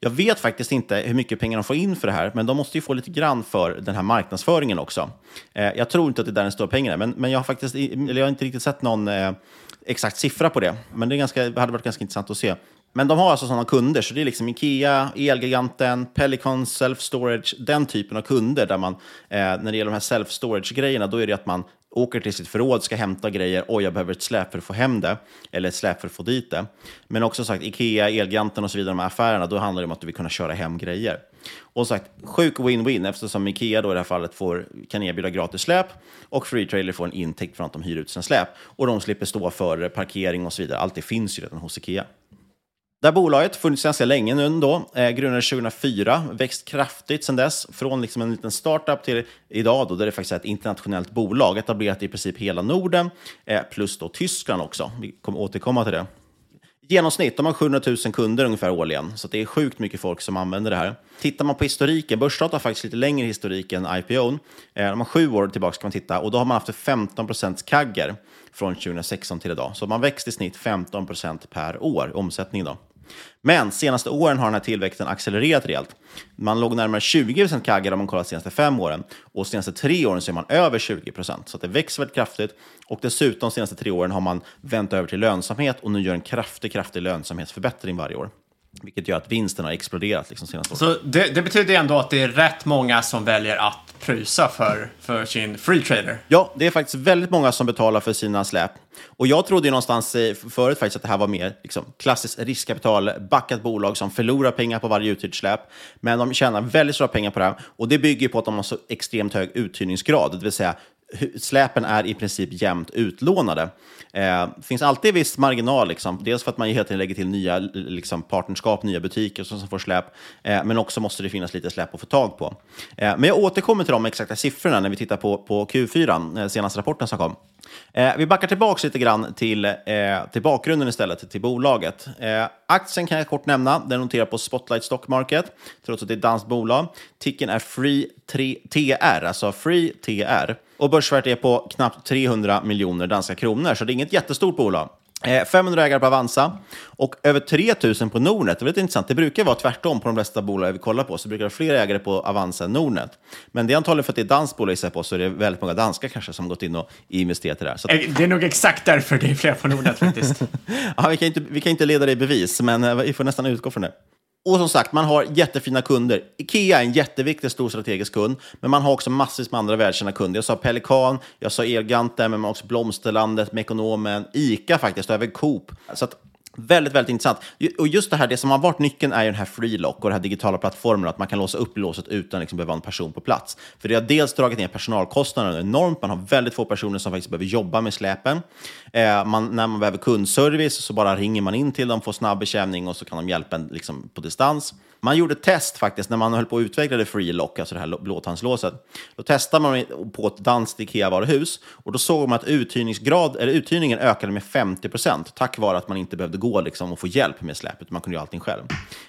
S7: Jag vet faktiskt inte hur mycket pengar de får in för det här, men de måste ju få lite grann för den här marknadsföringen också. Eh, jag tror inte att det är där den stora pengarna men, men jag har faktiskt eller jag har inte riktigt sett någon exakt siffra på det. Men det, är ganska, det hade varit ganska intressant att se. Men de har alltså sådana kunder, så det är liksom Ikea, Elgiganten, Pelicon, Self-Storage, den typen av kunder där man, eh, när det gäller de här self-storage-grejerna, då är det att man åker till sitt förråd, ska hämta grejer, oj, jag behöver ett släp för att få hem det, eller ett släp för att få dit det. Men också sagt, Ikea, Elgiganten och så vidare, de här affärerna, då handlar det om att du vill kunna köra hem grejer. Och sagt, sjuk win-win eftersom Ikea då i det här fallet får, kan erbjuda gratis släp och Free Trailer får en intäkt från att de hyr ut sina släp. Och de slipper stå för parkering och så vidare. Allt det finns ju redan hos Ikea. Det här bolaget funnits ganska länge nu ändå. Eh, grundades 2004, växt kraftigt sedan dess. Från liksom en liten startup till idag då, där det faktiskt är ett internationellt bolag. Etablerat i princip hela Norden, eh, plus då Tyskland också. Vi kommer återkomma till det. I genomsnitt, de har 700 000 kunder ungefär årligen, så det är sjukt mycket folk som använder det här. Tittar man på historiken, Börsdata har faktiskt lite längre historik än IPO. Eh, de har sju år tillbaka kan man titta och då har man haft 15 procents kagger från 2016 till idag. Så man växt i snitt 15 procent per år i omsättning. Då. Men senaste åren har den här tillväxten accelererat rejält. Man låg närmare 20 kaggar om man kollar de senaste fem åren och de senaste tre åren så är man över 20 procent. Så det växer väldigt kraftigt och dessutom de senaste tre åren har man vänt över till lönsamhet och nu gör en kraftig, kraftig lönsamhetsförbättring varje år. Vilket gör att vinsten har exploderat liksom senaste året.
S8: Så det, det betyder ändå att det är rätt många som väljer att pröjsa för, för sin free trader.
S7: Ja, det är faktiskt väldigt många som betalar för sina släp. Och jag trodde ju någonstans eh, förut faktiskt att det här var mer liksom, klassiskt riskkapital, backat bolag som förlorar pengar på varje uthyrt släp. Men de tjänar väldigt stora pengar på det här. Och det bygger på att de har så extremt hög uthyrningsgrad, det vill säga släpen är i princip jämnt utlånade. Eh, det finns alltid viss marginal, liksom. dels för att man hela tiden lägger till nya liksom, partnerskap, nya butiker som som får släp, eh, men också måste det finnas lite släp att få tag på. Eh, men jag återkommer till de exakta siffrorna när vi tittar på, på Q4, eh, senaste rapporten som kom. Eh, vi backar tillbaka lite grann till, eh, till bakgrunden istället, till, bolaget. Aktien kan jag kort nämna, den noterar på Spotlight Stock Market, trots att det är ett danskt bolag. Ticken är Free 3 TR, alltså Free TR. Och börsvärdet är på knappt 300 miljoner danska kronor, så det är inget jättestort bolag. Eh, 500 ägare på Avanza och över 3000 på Nordnet. Det är lite intressant. Det brukar vara tvärtom på de flesta bolag vi kollar på. Så brukar det vara fler ägare på Avanza än Nordnet. Men det är antagligen för att det är danskt bolag jag på, så är det väldigt många danskar kanske som gått in och investerat i det här. Så att,
S8: Eh, Det är nog exakt därför det är fler på Nordnet faktiskt. *laughs*
S7: ja, vi, kan inte, vi kan inte leda det i bevis, men eh, vi får nästan utgå från det. Och som sagt, man har jättefina kunder. Ikea är en jätteviktig, stor strategisk kund, men man har också massvis med andra välkända kunder. Jag sa Pelikan, jag sa Elganten, men man har också Blomsterlandet, Mekonomen, Ica faktiskt, och även Coop. Så att, väldigt, väldigt intressant. Och just det här, det som har varit nyckeln är ju den här Freelock och den här digitala plattformen, att man kan låsa upp låset utan att liksom behöva ha en person på plats. För det har dels dragit ner personalkostnaderna enormt, man har väldigt få personer som faktiskt behöver jobba med släpen. Eh, man, när man behöver kundservice så bara ringer man in till dem, får snabb betjäning och så kan de hjälpa en liksom, på distans. Man gjorde ett test faktiskt när man höll på att utveckla det Freelock, alltså det här blåtandslåset. Då testade man på ett danskt Ikea-varuhus och då såg man att uthyrningsgrad, eller uthyrningen ökade med 50 procent tack vare att man inte behövde gå liksom, och få hjälp med släpet, man kunde göra allting själv.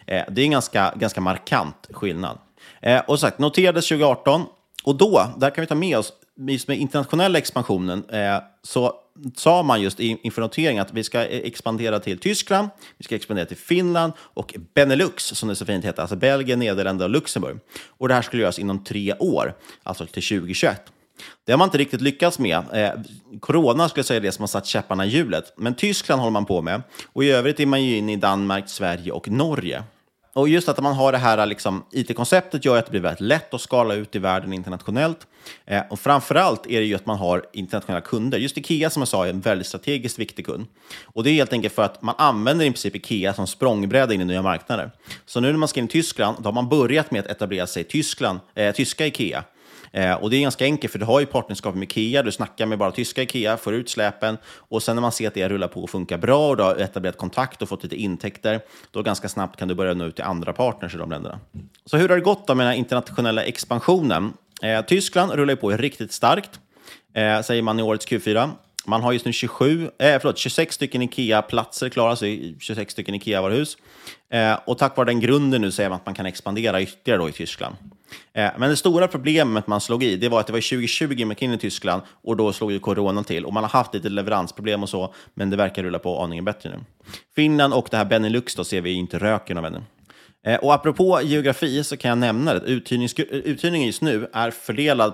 S7: Eh, det är en ganska, ganska markant skillnad. Eh, och sagt, noterades 2018 och då, där kan vi ta med oss, just med internationella expansionen, eh, så sa man just inför noteringen att vi ska e- expandera till Tyskland, vi ska expandera till Finland och Benelux, som det så fint heter, alltså Belgien, Nederländerna och Luxemburg. Och det här skulle göras inom tre år, alltså till 2021. Det har man inte riktigt lyckats med. Eh, corona skulle jag säga är det som har satt käpparna i hjulet. Men Tyskland håller man på med. Och i övrigt är man ju inne i Danmark, Sverige och Norge. Och just att man har det här liksom, IT-konceptet gör att det blir väldigt lätt att skala ut i världen internationellt. Eh, och framförallt är det ju att man har internationella kunder. Just Ikea som jag sa är en väldigt strategiskt viktig kund. Och det är helt enkelt för att man använder i princip Ikea som språngbräda in i nya marknader. Så nu när man ska in i Tyskland, då har man börjat med att etablera sig i Tyskland, eh, tyska Ikea. Eh, och det är ganska enkelt, för du har ju partnerskap med Ikea, du snackar med bara tyska Ikea, får ut släpen och sen när man ser att det rullar på och funkar bra och du har etablerat kontakt och fått lite intäkter, då ganska snabbt kan du börja nå ut till andra partners i de länderna. Så hur har det gått då med den här internationella expansionen? Eh, Tyskland rullar ju på riktigt starkt, eh, säger man i årets Q4. Man har just nu 27, eh, förlåt, 26 stycken Ikea-platser klara, så 26 stycken Ikea-varuhus. Eh, och tack vare den grunden nu säger man att man kan expandera ytterligare då i Tyskland. Eh, men det stora problemet man slog i, det var att det var 2020 man gick in i Tyskland och då slog ju coronan till. Och man har haft lite leveransproblem och så, men det verkar rulla på aningen bättre nu. Finland och det här Benelux då ser vi inte röken av ännu. Eh, och apropå geografi så kan jag nämna att uthyrning, uthyrningen just nu är fördelad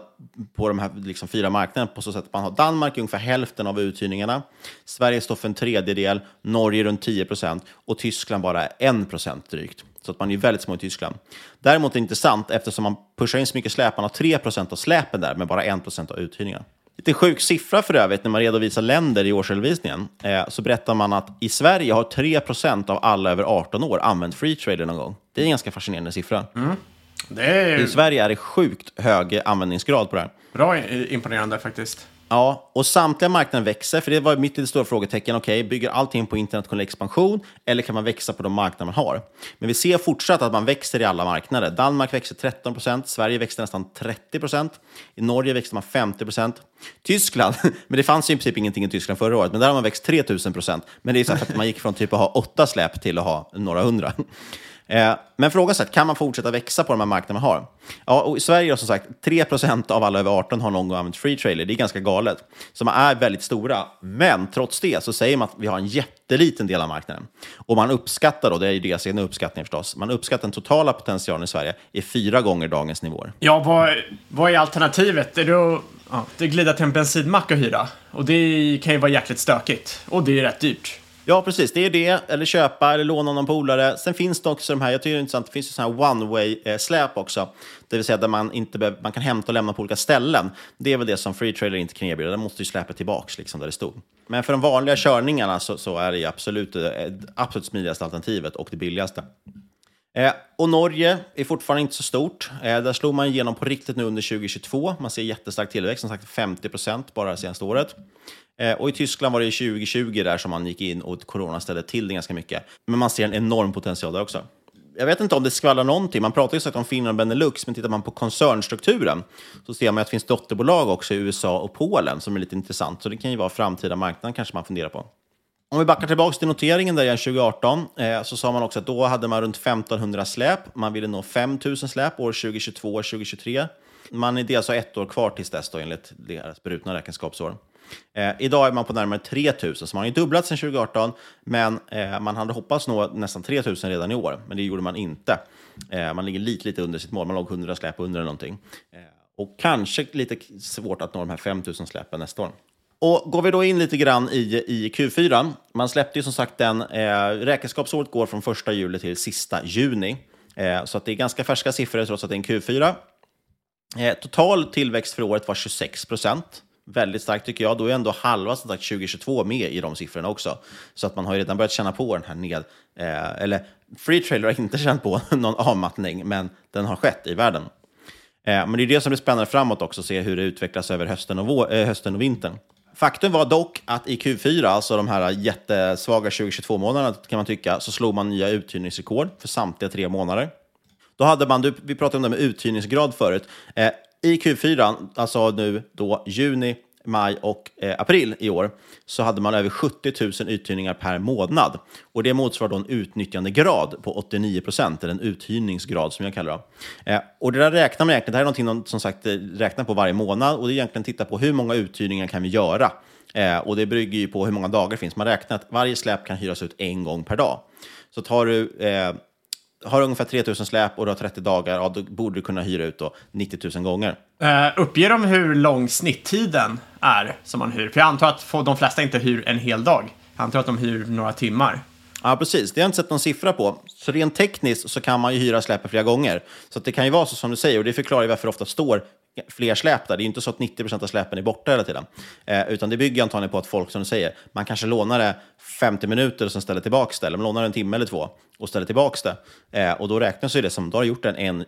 S7: på de här liksom fyra marknaderna på så sätt att man har Danmark ungefär hälften av uthyrningarna, Sverige står för en tredjedel, Norge runt 10 procent och Tyskland bara 1 procent drygt. Så att man är väldigt små i Tyskland. Däremot är det intressant eftersom man pushar in så mycket släp, man har 3 procent av släpen där, men bara 1 procent av uthyrningarna. Lite sjuk siffra för övrigt, när man redovisar länder i årsredovisningen, eh, så berättar man att i Sverige har 3 procent av alla över 18 år använt free trader någon gång. Det är en ganska fascinerande siffra.
S8: Det är
S7: I Sverige är det sjukt hög användningsgrad på det här.
S8: bra i- imponerande faktiskt.
S7: Ja, och samtliga marknader växer, för det var mitt lite stora frågetecken. Okej, bygger allting på internationell expansion eller kan man växa på de marknader man har? Men vi ser fortsatt att man växer i alla marknader. Danmark växer 13 procent, Sverige växer nästan 30 procent, i Norge växer man 50 procent. Tyskland, *laughs* men det fanns ju i princip ingenting i Tyskland förra året, men där har man växt 3 000 procent. Men det är så för att man gick från typ att ha åtta släp till att ha några hundra. Eh, men frågan är, kan man fortsätta växa på de här marknaderna man har? Ja, och i Sverige har som sagt, 3% av alla över 18 har någon gång använt free trailer. Det är ganska galet. Så man är väldigt stora. Men trots det så säger man att vi har en jätteliten del av marknaden. Och man uppskattar då, det är ju deras egna uppskattning förstås, man uppskattar den totala potentialen i Sverige är fyra gånger dagens nivåer.
S8: Ja, vad, vad är alternativet? Är det att ja, glida till en bensinmack och hyra? Och det kan ju vara jäkligt stökigt. Och det är rätt dyrt.
S7: Ja, precis. Det är det. Eller köpa eller låna någon polare. Sen finns det också de här, jag tycker det är intressant, det finns ju sådana här one-way-släp eh, också. Det vill säga där man, inte behöver, man kan hämta och lämna på olika ställen. Det är väl det som Free Trailer inte kan erbjuda. Där måste ju släpet tillbaks liksom där det stod. Men för de vanliga körningarna så, så är det absolut det absolut smidigaste alternativet och det billigaste. Eh, och Norge är fortfarande inte så stort. Eh, där slog man igenom på riktigt nu under 2022. Man ser jättestark tillväxt, som sagt 50 procent bara det senaste året. Eh, och i Tyskland var det 2020 där som man gick in och corona ställde till det ganska mycket. Men man ser en enorm potential där också. Jag vet inte om det skvallrar någonting. Man pratar ju sagt om Finland och Benelux, men tittar man på koncernstrukturen så ser man att det finns dotterbolag också i USA och Polen som är lite intressant. Så det kan ju vara framtida marknaden kanske man funderar på. Om vi backar tillbaka till noteringen där igen 2018 eh, så sa man också att då hade man runt 1500 släp. Man ville nå 5000 släp år 2022 och 2023. Man är dels alltså ett år kvar tills dess då, enligt deras brutna räkenskapsår. Eh, idag är man på närmare 3 000, så man har ju dubblat sedan 2018, men eh, man hade hoppats nå nästan 3 000 redan i år, men det gjorde man inte. Eh, man ligger lite, lite under sitt mål, man låg 100 släp under eller någonting. Eh, och kanske lite svårt att nå de här 5 000 släpen nästa år. Och går vi då in lite grann i, i Q4, man släppte ju som sagt den, eh, räkenskapsåret går från 1 juli till sista juni. Eh, så att det är ganska färska siffror trots att det är en Q4. Eh, total tillväxt för året var 26 procent. Väldigt starkt tycker jag. Då är ändå halva som sagt, 2022 med i de siffrorna också. Så att man har ju redan börjat känna på den här ned... Eh, eller Free Trailer har inte känt på *laughs* någon avmattning, men den har skett i världen. Eh, men det är det som blir spännande framåt också, att se hur det utvecklas över hösten och, eh, hösten och vintern. Faktum var dock att i Q4, alltså de här jättesvaga 2022-månaderna kan man tycka, så slog man nya uthyrningsrekord för samtliga tre månader. Då hade man, vi pratade om det med uthyrningsgrad förut, eh, i Q4, alltså nu då juni, maj och eh, april i år, så hade man över 70 000 uthyrningar per månad. Och det motsvarar då en utnyttjandegrad på 89 procent, eller en uthyrningsgrad som jag kallar det. Eh, och det där räknar man egentligen, det här är någonting de som sagt eh, räknar på varje månad, och det är egentligen titta på hur många uthyrningar kan vi göra. Eh, och det bygger ju på hur många dagar det finns. Man räknar att varje släp kan hyras ut en gång per dag. Så tar du eh, har ungefär 3000 släp och du har 30 dagar, ja, då borde du kunna hyra ut då 90 000 gånger.
S8: Uh, uppger de hur lång snitttiden är som man hyr? För jag antar att de flesta inte hyr en hel dag. Jag antar att de hyr några timmar.
S7: Ja, precis. Det har jag inte sett någon siffra på. Så rent tekniskt så kan man ju hyra släpet flera gånger. Så det kan ju vara så som du säger, och det förklarar ju varför det ofta står fler släp där. Det är inte så att 90% av släpen är borta hela tiden. Eh, utan det bygger antagligen på att folk, som du säger, man kanske lånar det 50 minuter och sen ställer tillbaka det. Eller man lånar en timme eller två och ställer tillbaka det. Eh, och då räknas ju det som, då har du gjort en,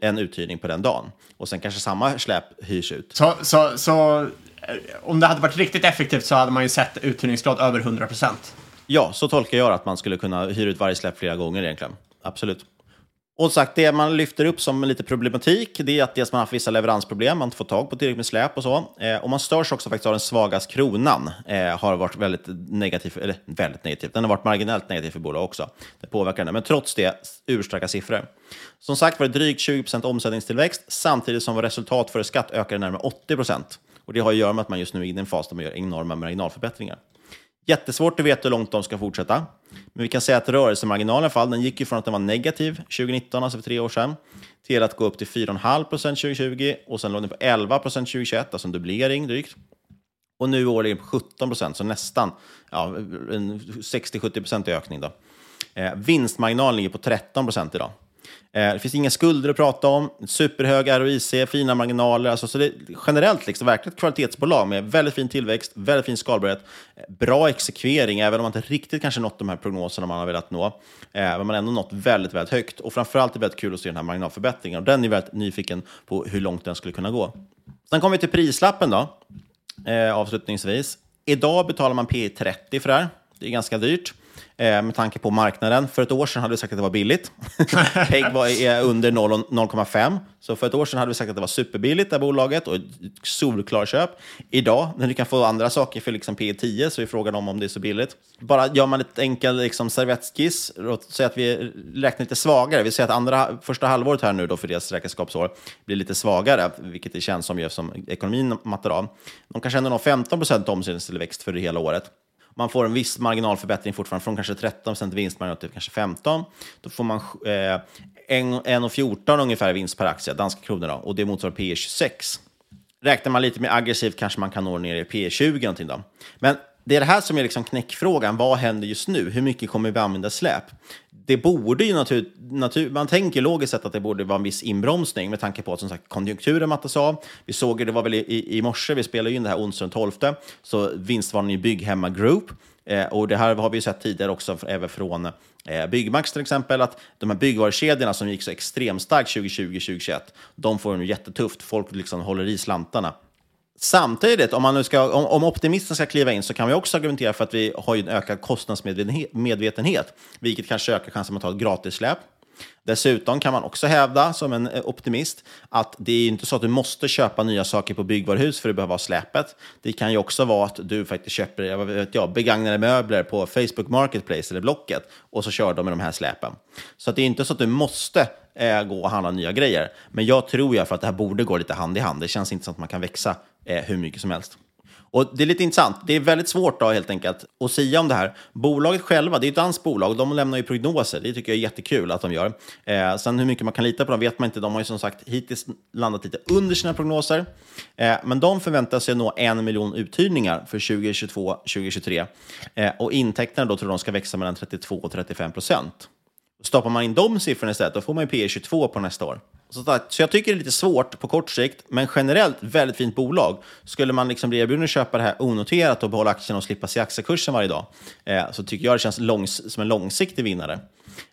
S7: en, uthyrning på den dagen. Och sen kanske samma släp hyrs ut.
S8: Så, så, så eh, om det hade varit riktigt effektivt så hade man ju sett uthyrningsgrad över 100%
S7: Ja, så tolkar jag att man skulle kunna hyra ut varje släp flera gånger egentligen. Absolut. Och sagt, det man lyfter upp som lite problematik, det är att dels man har haft vissa leveransproblem, man inte får tag på tillräckligt med släp och så. Eh, och man störs också faktiskt av den svagaste kronan, eh, har varit väldigt negativ, eller väldigt negativ, den har varit marginellt negativ för bolag också. Det påverkar den, men trots det urstarka siffror. Som sagt var det drygt 20 omsättningstillväxt, samtidigt som resultat före skatt ökade närmare 80 Och det har att göra med att man just nu är inne i en fas där man gör enorma marginalförbättringar. Jättesvårt att veta hur långt de ska fortsätta. Men vi kan säga att rörelsemarginalen i alla fall, den gick ju från att den var negativ 2019, alltså för tre år sedan, till att gå upp till 4,5 procent 2020 och sen låg den på 11 procent 2021, alltså en dubblering drygt. Och nu är den på 17 procent, så nästan ja, en 60-70 procent ökning. Då. Eh, vinstmarginalen ligger på 13 procent idag. Eh, det finns inga skulder att prata om, superhög ROIC, fina marginaler. Alltså, så det är generellt liksom, verkligen ett kvalitetsbolag med väldigt fin tillväxt, väldigt fin skalbarhet, eh, bra exekvering, även om man inte riktigt kanske nått de här prognoserna man har velat nå. Eh, men man har ändå nått väldigt, väldigt högt. Och framförallt är det väldigt kul att se den här marginalförbättringen. Och den är väldigt nyfiken på hur långt den skulle kunna gå. Sen kommer vi till prislappen då, eh, avslutningsvis. Idag betalar man P 30 för det här. Det är ganska dyrt med tanke på marknaden. För ett år sedan hade vi sagt att det var billigt. *laughs* PEG var, under 0,5. Så för ett år sedan hade vi sagt att det var superbilligt, det här bolaget, och solklar köp. Idag, när du kan få andra saker för liksom P 10, så är frågan om, om det är så billigt. Bara gör man ett enkel liksom, servettskiss, säger att vi räknar lite svagare. Vi säger att andra, första halvåret här nu då för deras räkenskapsår blir lite svagare, vilket det känns som gör som ekonomin mattar av. De kanske ändå når 15 procent omsättningstillväxt för det hela året. Man får en viss marginalförbättring fortfarande, från kanske 13 vinstmarginal till kanske 15 Då får man eh, 1,14 ungefär i vinst per aktie, danska kronor, då, och det motsvarar P 26. Räknar man lite mer aggressivt kanske man kan nå ner i P 20 någonting då. Men det är det här som är liksom knäckfrågan. Vad händer just nu? Hur mycket kommer vi använda släp? Det borde ju natur, natur, man tänker logiskt sett att det borde vara en viss inbromsning med tanke på att som sagt konjunkturen mattas av. Vi såg det, det var väl i, i morse, vi spelade in det här onsdagen 12, så vinstvarningen i Bygghemma Group. Eh, och det här har vi sett tidigare också, även från eh, Byggmax till exempel, att de här byggvarukedjorna som gick så extremt starkt 2020-2021, de får det nu jättetufft. Folk liksom håller i slantarna. Samtidigt, om, man nu ska, om, om optimisten ska kliva in så kan vi också argumentera för att vi har en ökad kostnadsmedvetenhet, vilket kanske ökar chansen att ta ett gratissläp. Dessutom kan man också hävda, som en eh, optimist, att det är inte så att du måste köpa nya saker på byggvaruhus för att behöva ha släpet. Det kan ju också vara att du faktiskt köper jag vet jag, begagnade möbler på Facebook Marketplace eller Blocket och så kör de med de här släpen. Så det är inte så att du måste eh, gå och handla nya grejer. Men jag tror ju för att det här borde gå lite hand i hand. Det känns inte som att man kan växa eh, hur mycket som helst. Och Det är lite intressant. Det är väldigt svårt då, helt enkelt att säga om det här. Bolaget själva, det är ett danskt bolag, de lämnar ju prognoser. Det tycker jag är jättekul att de gör. Eh, sen hur mycket man kan lita på dem vet man inte. De har ju som sagt hittills landat lite under sina prognoser. Eh, men de förväntar sig nå en miljon uthyrningar för 2022-2023. Eh, och intäkterna då tror de ska växa mellan 32 och 35 procent. Stoppar man in de siffrorna istället, då får man ju P 22 på nästa år. Så, jag tycker det är lite svårt på kort sikt, men generellt väldigt fint bolag. Skulle man liksom bli erbjuden att köpa det här onoterat och behålla aktien och slippa se aktiekursen varje dag, eh, så tycker jag det känns långs som en långsiktig vinnare.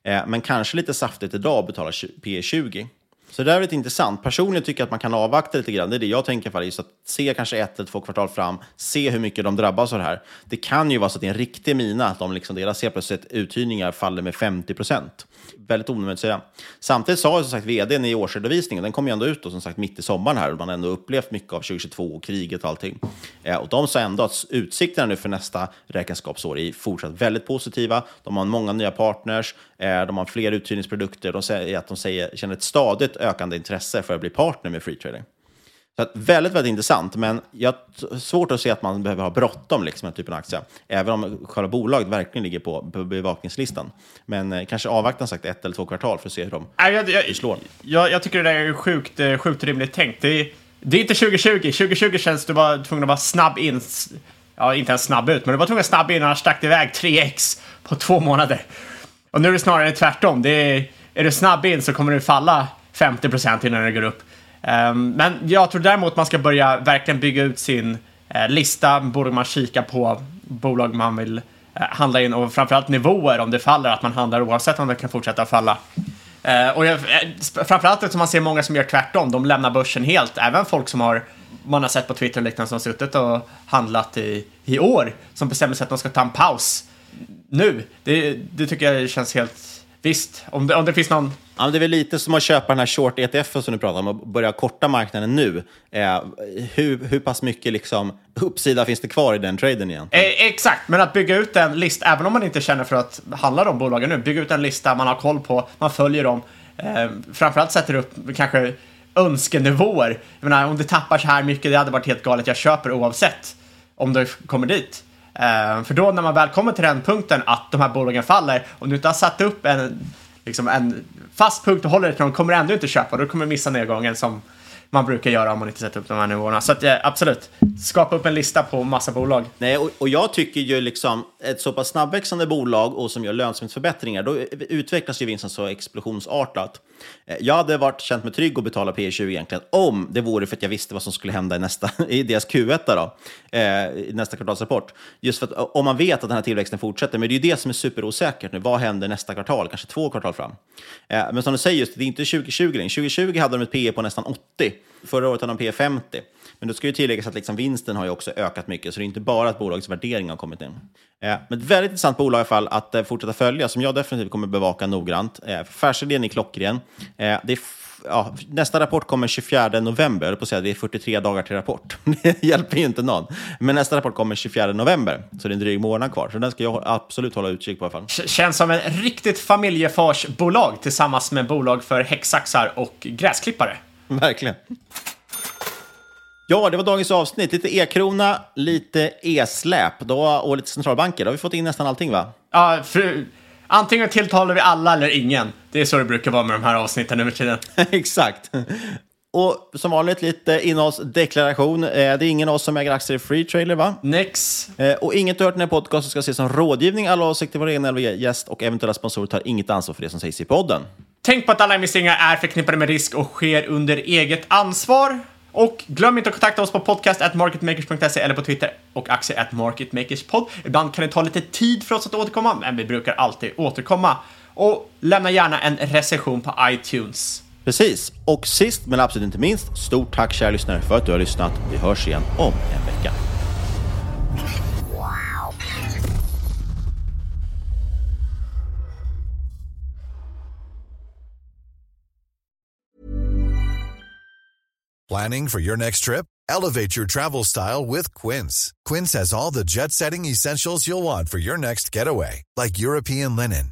S7: Eh, men kanske lite saftigt idag att betala P 20. Så det där är lite intressant. Personligen tycker jag att man kan avvakta lite grann. Det är det jag tänker för. Just att se kanske ett eller två kvartal fram, se hur mycket de drabbas av det här. Det kan ju vara så att det är en riktig mina, att de liksom, deras helt plötsligt uthyrningar faller med 50 procent. Väldigt onödigt att säga. Samtidigt sa ju som sagt vdn i årsredovisningen, den kom ju ändå ut då, som sagt mitt i sommaren här, och man har ändå upplevt mycket av 2022 och kriget och allting. Eh, och de sa ändå att utsikterna nu för nästa räkenskapsår är fortsatt väldigt positiva. De har många nya partners, eh, de har fler uthyrningsprodukter, de säger att de säger, känner ett stadigt ökande intresse för att bli partner med free trading. Så att, väldigt, väldigt intressant, men jag har svårt att se att man behöver ha bråttom liksom, den typen av aktie. Även om själva bolaget verkligen ligger på bevakningslistan. Men eh, kanske avvakta sagt ett eller två kvartal för att se hur de
S8: Nej, jag, jag, slår. Jag, jag, tycker det där är sjukt, eh, sjukt rimligt tänkt. Det är, det är inte 2020. 2020 känns du var tvungen att vara snabb in. Ja, inte ens snabb ut, men du var tvungen att snabb in, annars stack iväg 3x på två månader. Och nu är det snarare tvärtom. Det är, är du snabb in så kommer du falla 50% innan det går upp. Um, men jag tror däremot man ska börja verkligen bygga ut sin uh, lista. Borde man kika på bolag man vill uh, handla in och framförallt nivåer om det faller, att man handlar oavsett om det kan fortsätta falla. Uh, och jag, framförallt eftersom man ser många som gör tvärtom, de lämnar börsen helt. Även folk som har, man har sett på Twitter och liknande, som har suttit och handlat i, i år, som bestämmer sig att de ska ta en paus nu. Det, det tycker jag känns helt Visst, om det, om det finns någon...
S7: Ja, det är väl lite som att köpa den här short ETF som du pratar om och börja korta marknaden nu. Eh, hur, hur pass mycket liksom, uppsida finns det kvar i den traden egentligen?
S8: Eh, exakt, men att bygga ut en lista, även om man inte känner för att handla de bolagen nu, bygga ut en lista man har koll på, man följer dem. Eh, framförallt sätter upp kanske önskenivåer. Jag menar, om det tappar så här mycket, det hade varit helt galet. Jag köper oavsett om det kommer dit. Eh, för då när man väl kommer till den punkten att de här bolagen faller, om du inte har satt upp en, liksom en fast punkt och håller dig till de kommer du ändå inte köpa. Då kommer missa nedgången som man brukar göra om man inte sätter upp de här nivåerna. Så att, eh, absolut, skapa upp en lista på massa bolag.
S7: Nej, och, och jag tycker ju liksom ett så pass snabbväxande bolag och som gör lönsamhetsförbättringar, då utvecklas ju vinsten så explosionsartat. Eh, jag hade varit känt mig trygg att betala P 20 egentligen om det vore för att jag visste vad som skulle hända i, nästa, *laughs* i deras Q1 då, eh, i nästa kvartalsrapport. Just för att om man vet att den här tillväxten fortsätter, men det är ju det som är superosäkert nu. Vad händer nästa kvartal, kanske två kvartal fram? Men som du säger, just, det är inte 2020 längre. 2020 hade de ett P på nästan 80. Förra året hade de P 50. Men då ska ju tilläggas att liksom vinsten har ju också ökat mycket, så det är inte bara att bolagets värdering har kommit in. Eh, men ett väldigt intressant bolag i alla fall att eh, fortsätta följa, som jag definitivt kommer bevaka noggrant. Eh, affärsidén är klockren. Eh, det är ja, nästa rapport kommer 24 november, på att säga, det är 43 dagar till rapport. *laughs* det hjälper ju inte någon. Men nästa rapport kommer 24 november, så det är en dryg månad kvar. Så den ska jag absolut hålla utkik på i alla fall.
S8: Känns som ett riktigt familjefarsbolag tillsammans med bolag för häcksaxar och gräsklippare. *laughs*
S7: Verkligen. Ja, det var dagens avsnitt. Lite e-krona, lite e-släp och lite centralbanker. Då har vi fått in nästan allting, va?
S8: Ja, för antingen tilltalar vi alla eller ingen. Det är så det brukar vara med de här avsnitten över tiden. *laughs*
S7: Exakt. Och som vanligt lite innehållsdeklaration. Eh, Det är ingen av oss som äger aktier i Free Trailer, va?
S8: Nix.
S7: Eh, Och inget du hört i den här podcasten ska ses som rådgivning. Alla åsikter, vår egen eller gäst och eventuella sponsorer tar inget ansvar för det som sägs i podden.
S8: Tänk på att alla investeringar är förknippade med risk och sker under eget ansvar. Och glöm inte att kontakta oss på podcast.marketmakers.se eller på Twitter och aktier at marketmakerspod. Ibland kan det ta lite tid för oss att återkomma, men vi brukar alltid återkomma. Och lämna gärna en recension på iTunes.
S7: Precis. Och sist men absolut inte minst, stort tack kära lyssnare för att du har lyssnat. Vi hörs igen om en vecka.
S9: Planning for your next trip? Elevate your travel style with Quince. Quince has all the jet setting essentials you'll want for your next getaway, like European linen,